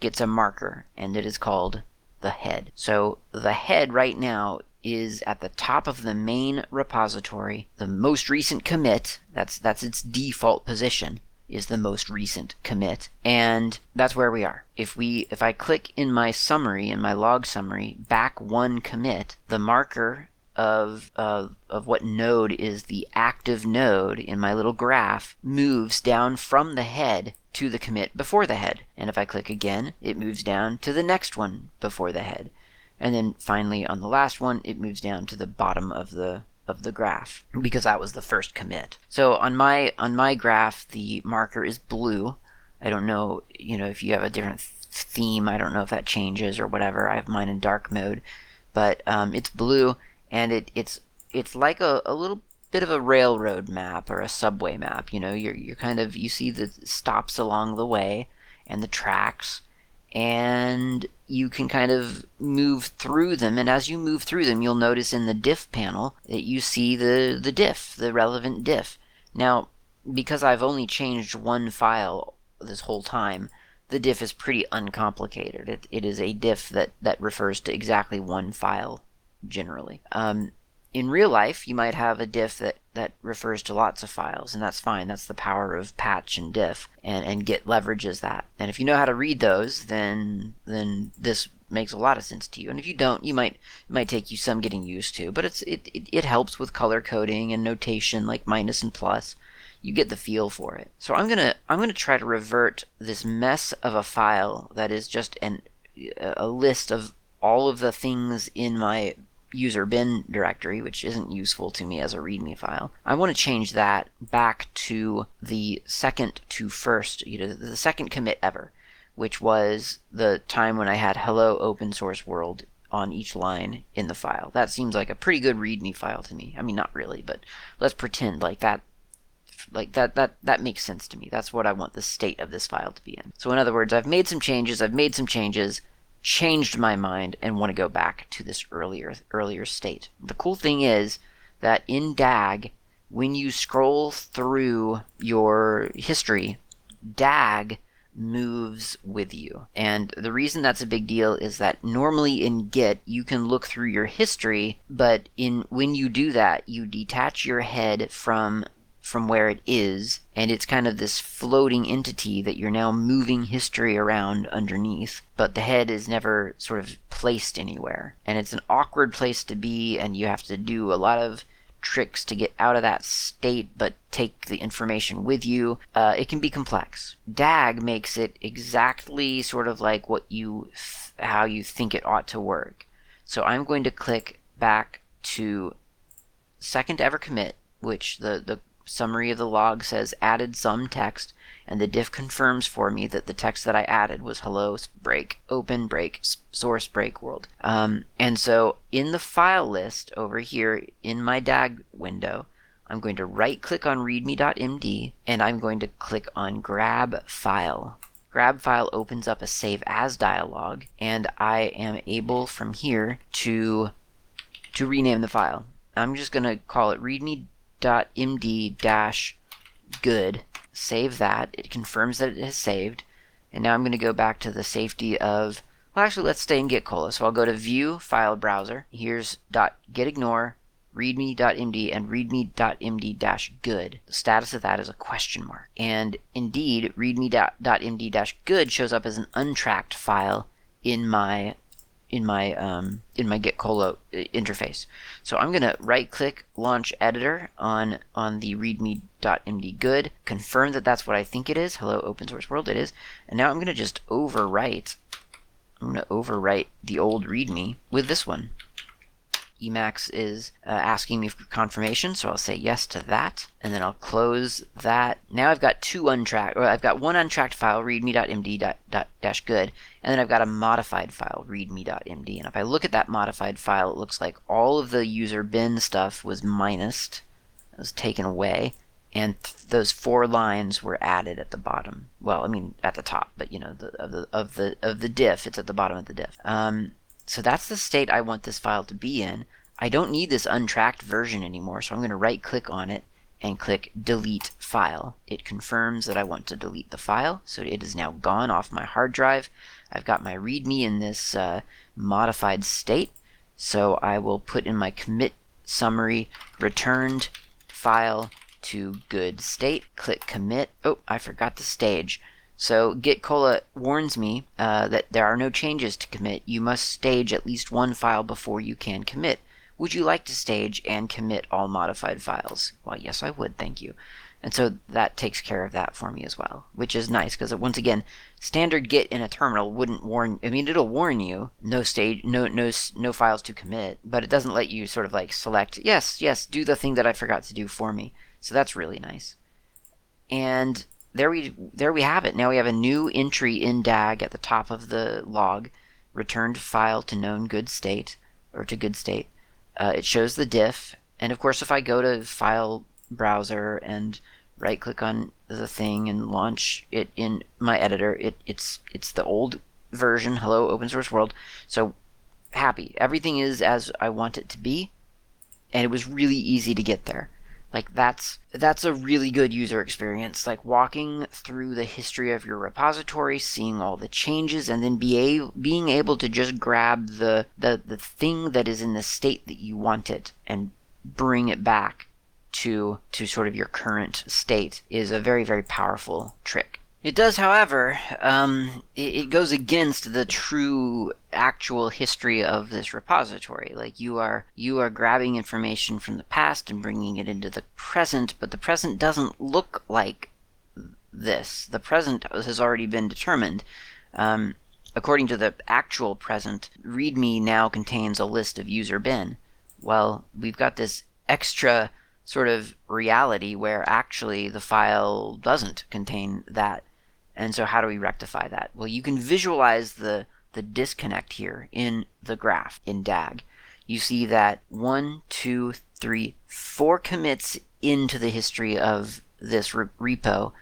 gets a marker and it is called the head. So the head right now is at the top of the main repository, the most recent commit, that's that's its default position is the most recent commit. And that's where we are. If we if I click in my summary, in my log summary, back one commit, the marker of, of, of what node is the active node in my little graph moves down from the head to the commit before the head. And if I click again, it moves down to the next one before the head. And then finally on the last one, it moves down to the bottom of the of the graph because that was the first commit. So on my on my graph, the marker is blue. I don't know, you know, if you have a different theme, I don't know if that changes or whatever. I have mine in dark mode, but um, it's blue and it, it's it's like a, a little bit of a railroad map or a subway map. You know, you're you're kind of you see the stops along the way and the tracks, and you can kind of move through them. And as you move through them, you'll notice in the diff panel that you see the the diff, the relevant diff. Now, because I've only changed one file this whole time, the diff is pretty uncomplicated. It, it is a diff that, that refers to exactly one file generally. Um, in real life, you might have a diff that, that refers to lots of files, and that's fine. That's the power of patch and diff, and, and Git leverages that. And if you know how to read those, then then this makes a lot of sense to you. And if you don't, you might it might take you some getting used to. But it's it, it, it helps with color coding and notation like minus and plus. You get the feel for it. So I'm gonna I'm gonna try to revert this mess of a file that is just an a list of all of the things in my user bin directory, which isn't useful to me as a README file. I want to change that back to the second to first, you know, the second commit ever, which was the time when I had hello open source world on each line in the file. That seems like a pretty good README file to me. I mean, not really, but let's pretend like that like that that that makes sense to me. That's what I want the state of this file to be in. So in other words, I've made some changes, I've made some changes, changed my mind and want to go back to this earlier earlier state. The cool thing is that in DAG, when you scroll through your history, DAG moves with you. And the reason that's a big deal is that normally in Git you can look through your history, but in when you do that, you detach your head from from where it is, and it's kind of this floating entity that you're now moving history around underneath, but the head is never sort of placed anywhere. And it's an awkward place to be, and you have to do a lot of tricks to get out of that state but take the information with you. Uh, it can be complex. DAG makes it exactly sort of like what you th- how you think it ought to work. So I'm going to click back to second ever commit, which the the summary of the log says added some text, and the diff confirms for me that the text that I added was hello break open break source break world. Um, and so in the file list over here in my DAG window, I'm going to right click on readme.md and I'm going to click on grab file. Grab file opens up a save as dialog and I am able from here to to rename the file. I'm just going to call it readme md good. Save that. It confirms that it has saved. And now I'm going to go back to the safety of, well, actually, let's stay in Git Cola. So I'll go to View, File Browser. Here's .gitignore, readme.md, and readme.md-good. The status of that is a question mark. And indeed, readme.md-good shows up as an untracked file in my in my um, in my Gitcola uh, interface. So I'm going to right click launch editor on on the readme.md good, confirm that that's what I think it is. Hello open source world it is. And now I'm going to just overwrite I'm going to overwrite the old readme with this one. Emacs is uh, asking me for confirmation, so I'll say yes to that, and then I'll close that. Now I've got two untracked, or I've got one untracked file, readme.md-good, and then I've got a modified file, readme.md. And if I look at that modified file, it looks like all of the user bin stuff was minused, was taken away, and th- those four lines were added at the bottom. Well, I mean at the top, but you know, the, of the of the of the diff, it's at the bottom of the diff. Um, so that's the state I want this file to be in. I don't need this untracked version anymore, so I'm going to right click on it and click delete file. It confirms that I want to delete the file, so it is now gone off my hard drive. I've got my README in this uh, modified state, so I will put in my commit summary returned file to good state. Click commit. Oh, I forgot the stage. So Gitcola warns me uh, that there are no changes to commit. You must stage at least one file before you can commit. Would you like to stage and commit all modified files? Well, yes, I would, thank you. And so that takes care of that for me as well, which is nice because once again, standard git in a terminal wouldn't warn. I mean, it'll warn you no stage, no no no files to commit, but it doesn't let you sort of like select yes, yes, do the thing that I forgot to do for me. So that's really nice. And there we there we have it. Now we have a new entry in DAG at the top of the log, returned file to known good state or to good state. Uh, it shows the diff, and of course, if I go to file browser and right click on the thing and launch it in my editor, it, it's it's the old version. Hello, open source world. So happy. Everything is as I want it to be, and it was really easy to get there. Like that's that's a really good user experience. Like walking through the history of your repository, seeing all the changes, and then be a, being able to just grab the, the the thing that is in the state that you want it and bring it back to to sort of your current state is a very very powerful trick. It does, however, um, it, it, goes against the true actual history of this repository. Like you are you are grabbing information from the past and bringing it into the present, but the present doesn't look like this. The present has already been determined. Um, according to the actual present, README now contains a list of user bin. Well, we've got this extra sort of reality where actually the file doesn't contain that and so how do we rectify that? Well, you can visualize the, the disconnect here in the graph in DAG. You see that one, two, three, four commits into the history of this re repo,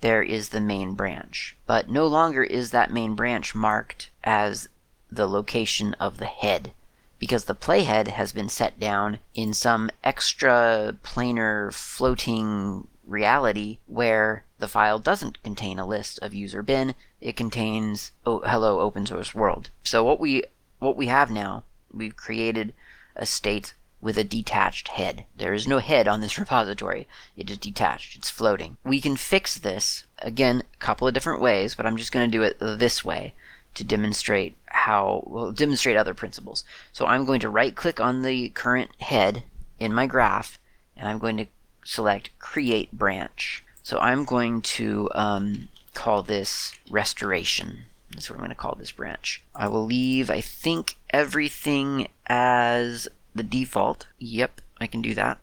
there is the main branch. But no longer is that main branch marked as the location of the head because the playhead has been set down in some extra planar floating reality where the file doesn't contain a list of user bin, it contains oh, hello open source world. So what we what we have now, we've created a state with a detached head. There is no head on this (laughs) repository. It is detached. It's floating. We can fix this, again, a couple of different ways, but I'm just going to do it this way to demonstrate how, well, demonstrate other principles. So I'm going to right click on the current head in my graph, and I'm going to select Create Branch. So I'm going to um, call this Restoration. That's what I'm going to call this branch. I will leave, I think, everything as the default. Yep, I can do that.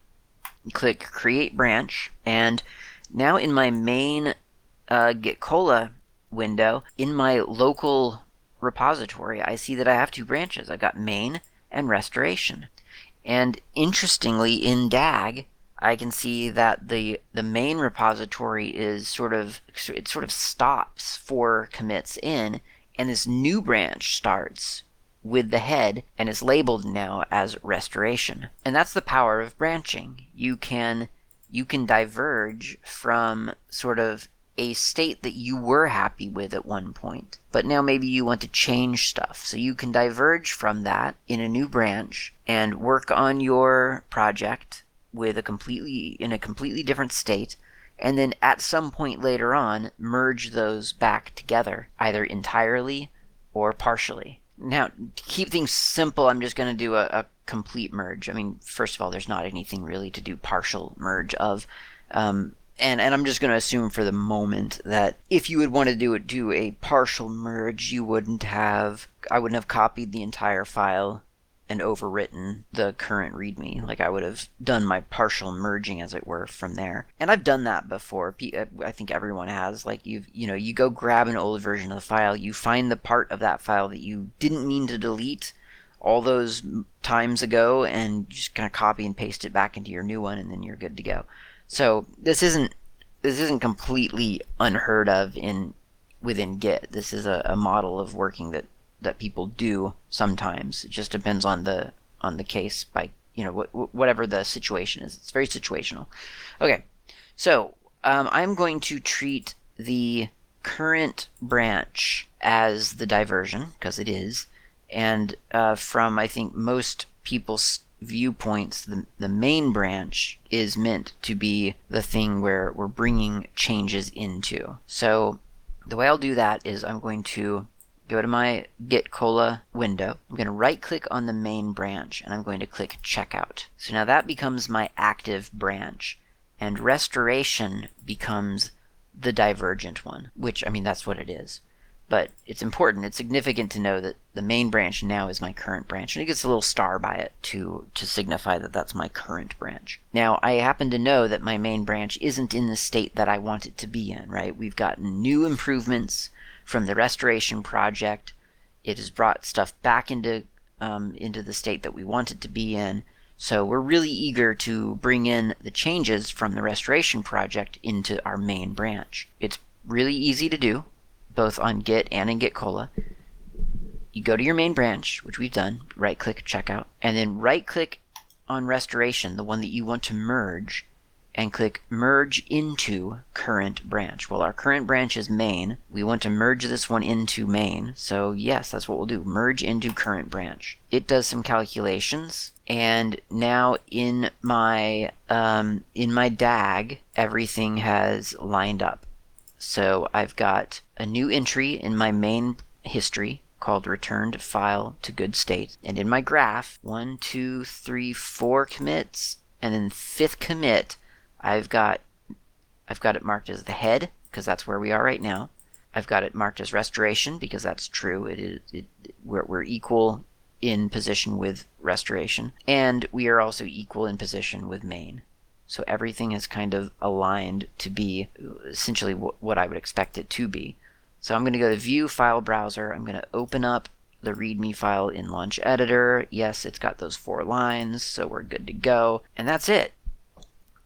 Click Create Branch, and now in my main uh, Gitcola window, in my local repository, I see that I have two branches. I've got main and restoration. And interestingly, in DAG, I can see that the the main repository is sort of it sort of stops four commits in, and this new branch starts with the head and is labeled now as restoration. And that's the power of branching. You can you can diverge from sort of a state that you were happy with at one point, but now maybe you want to change stuff. So you can diverge from that in a new branch and work on your project with a completely in a completely different state and then at some point later on merge those back together either entirely or partially. Now to keep things simple i'm just going to do a, a, complete merge. I mean first of all there's not anything really to do partial merge of um, and, and i'm just going to assume for the moment that if you would want to do do a partial merge you wouldn't have i wouldn't have copied the entire file and overwritten the current README. Like I would have done my partial merging, as it were, from there. And I've done that before. Uh, I think everyone has. Like you, you know, you go grab an old version of the file, you find the part of that file that you didn't mean to delete all those times ago, and just kind of copy and paste it back into your new one, and then you're good to go. So this isn't this isn't completely unheard of in within Git. This is a, a model of working that that people do sometimes. It just depends on the on the case by you know wh- whatever the situation is. It's very situational. Okay, so um, I'm going to treat the current branch as the diversion because it is, and uh, from I think most people's viewpoints, the, the main branch is meant to be the thing where we're bringing changes into. So the way I'll do that is I'm going to go to my Git Cola window. I'm going to right click on the main branch and I'm going to click checkout. So now that becomes my active branch. and restoration becomes the divergent one, which, I mean, that's what it is. But it's important, it's significant to know that the main branch now is my current branch, and it gets a little star by it to, to signify that that's my current branch. Now, I happen to know that my main branch isn't in the state that I want it to be in, right? We've gotten new improvements from the restoration project. It has brought stuff back into um, into the state that we want it to be in. So we're really eager to bring in the changes from the restoration project into our main branch. It's really easy to do, both on Git and in Git Cola. You go to your main branch, which we've done, right click checkout, and then right click on restoration, the one that you want to merge, and click merge into current branch. Well, our current branch is main. We want to merge this one into main. So yes, that's what we'll do. Merge into current branch. It does some calculations and now in my um, in my DAG, everything has lined up. So I've got a new entry in my main history called returned file to good state. And in my graph, one, two, three, four commits, and then fifth commit, I've got I've got it marked as the head because that's where we are right now. I've got it marked as restoration because that's true. It is it, we're, we're equal in position with restoration, and we are also equal in position with main. So everything is kind of aligned to be essentially what I would expect it to be. So I'm going to go to View File Browser. I'm going to open up the README file in Launch Editor. Yes, it's got those four lines, so we're good to go. And that's it.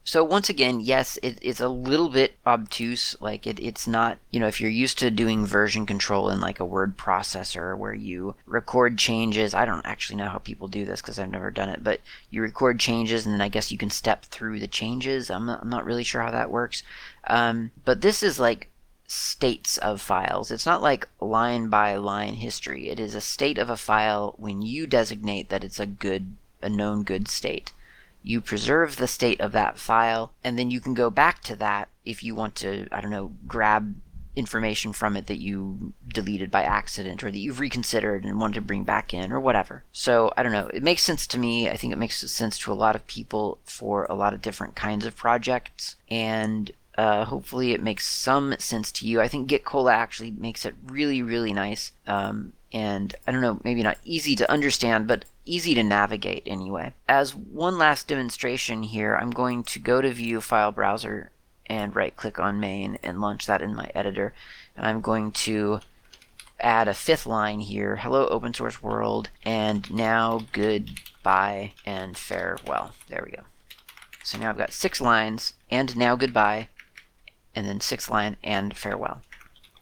So once again, yes, it, it's a little bit obtuse. Like it, it's not, you know, if you're used to doing version control in like a word processor where you record changes. I don't actually know how people do this because I've never done it, but you record changes and then I guess you can step through the changes. I'm not, I'm not really sure how that works. Um, but this is like states of files. It's not like line by line history. It is a state of a file when you designate that it's a good, a known good state you preserve the state of that file, and then you can go back to that if you want to, I don't know, grab information from it that you deleted by accident or that you've reconsidered and want to bring back in or whatever. So I don't know. It makes sense to me. I think it makes sense to a lot of people for a lot of different kinds of projects. And uh, hopefully it makes some sense to you. I think Git Cola actually makes it really, really nice. Um, and I don't know, maybe not easy to understand, but easy to navigate anyway. As one last demonstration here, I'm going to go to View File Browser and right click on main and launch that in my editor. And I'm going to add a fifth line here, hello open source world, and now goodbye and farewell. There we go. So now I've got six lines, and now goodbye, and then sixth line and farewell.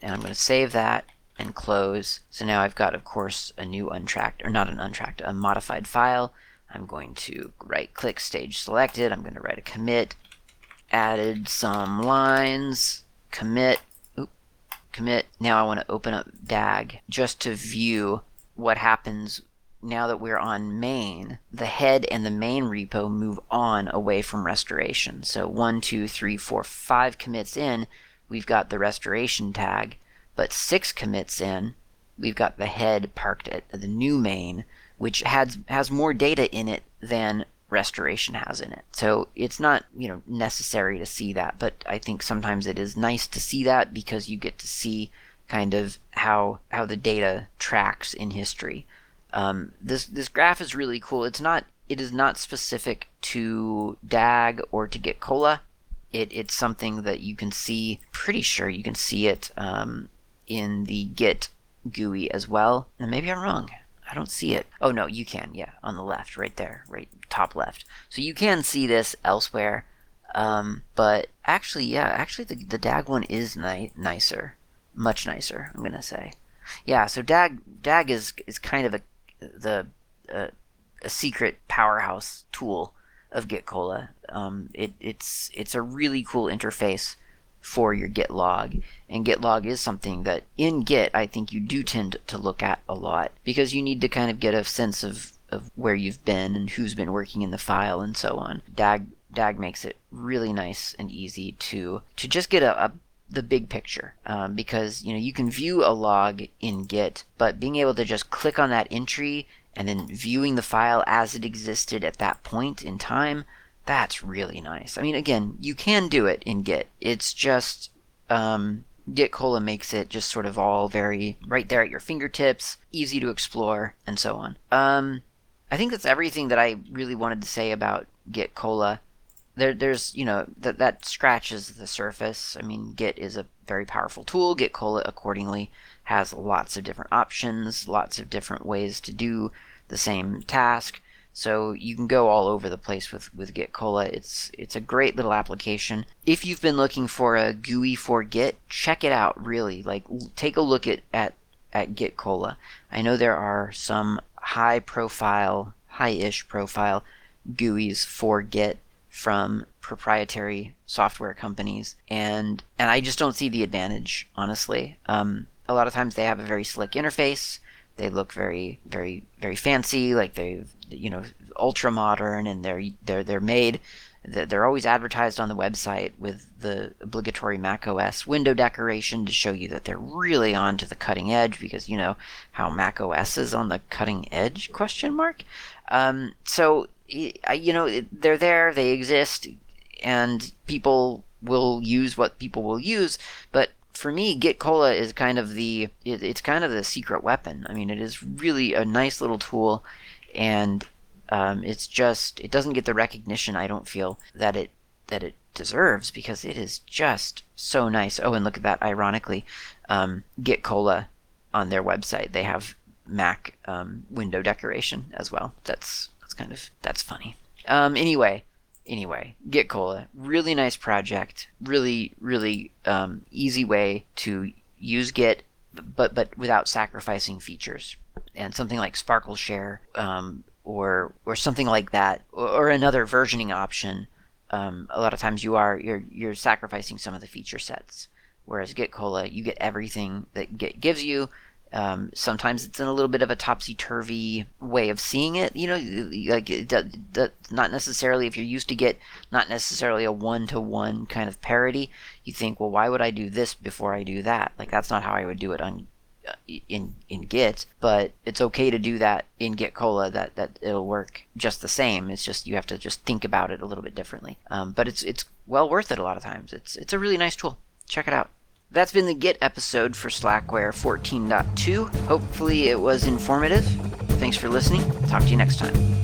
And I'm going to save that and close. So now I've got, of course, a new untracked, or not an untracked, a modified file. I'm going to right click stage selected. I'm going to write a commit, added some lines, commit, oop, commit. Now I want to open up DAG just to view what happens now that we're on main, the head and the main repo move on away from restoration. So one, two, three, four, five commits in, we've got the restoration tag. But six commits in, we've got the head parked at the new main, which has has more data in it than restoration has in it. So it's not, you know, necessary to see that, but I think sometimes it is nice to see that because you get to see kind of how how the data tracks in history. Um, this this graph is really cool. It's not it is not specific to DAG or to Git Cola. It, it's something that you can see. Pretty sure you can see it um, in the Git GUI as well. And maybe I'm wrong. I don't see it. Oh no, you can. Yeah, on the left, right there, right top left. So you can see this elsewhere. Um, but actually, yeah, actually the, the DAG one is ni- nicer, much nicer. I'm gonna say. Yeah, so DAG DAG is is kind of a the uh, a secret powerhouse tool of Git Cola. Um, it, it's it's a really cool interface for your git log. And git log is something that in Git I think you do tend to look at a lot because you need to kind of get a sense of, of where you've been and who's been working in the file and so on. DAG DAG makes it really nice and easy to to just get a, a the big picture um, because you know you can view a log in Git, but being able to just click on that entry and then viewing the file as it existed at that point in time That's really nice. I mean, again, you can do it in Git. It's just um, Git Cola makes it just sort of all very right there at your fingertips, easy to explore, and so on. Um, I think that's everything that I really wanted to say about Git Cola. There, there's, you know, that that scratches the surface. I mean, Git is a very powerful tool. Git Cola, accordingly, has lots of different options, lots of different ways to do the same task. So you can go all over the place with, with Git Cola. It's it's a great little application. If you've been looking for a GUI for Git, check it out. Really, like take a look at at at Git Cola. I know there are some high profile, high-ish profile GUIs for Git from proprietary software companies, and and I just don't see the advantage, honestly. Um, a lot of times they have a very slick interface. They look very, very, very fancy, like they, you know, ultra modern, and they're they're they're made. They're always advertised on the website with the obligatory Mac OS window decoration to show you that they're really on to the cutting edge because you know how Mac OS is on the cutting edge question mark. Um, so you know they're there, they exist, and people will use what people will use, but for me, Git Cola is kind of the it, it's kind of the secret weapon. I mean, it is really a nice little tool, and um, it's just it doesn't get the recognition I don't feel that it that it deserves because it is just so nice. Oh, and look at that! Ironically, um, Git Cola on their website they have Mac um, window decoration as well. That's that's kind of that's funny. Um, anyway, anyway, Git Cola, really nice project, really really um, easy way to use Git, but but without sacrificing features. And something like Sparkle Share um, or or something like that, or, or another versioning option. Um, a lot of times you are you're you're sacrificing some of the feature sets. Whereas Git Cola, you get everything that Git gives you, um, sometimes it's in a little bit of a topsy turvy way of seeing it. You know, like not necessarily if you're used to Git, not necessarily a one to one kind of parity. You think, well, why would I do this before I do that? Like that's not how I would do it on uh, in in Git, but it's okay to do that in Git Cola. That that it'll work just the same. It's just you have to just think about it a little bit differently. Um, but it's it's well worth it a lot of times. It's it's a really nice tool. Check it out. That's been the Git episode for Slackware 14.2. Hopefully, it was informative. Thanks for listening. Talk to you next time.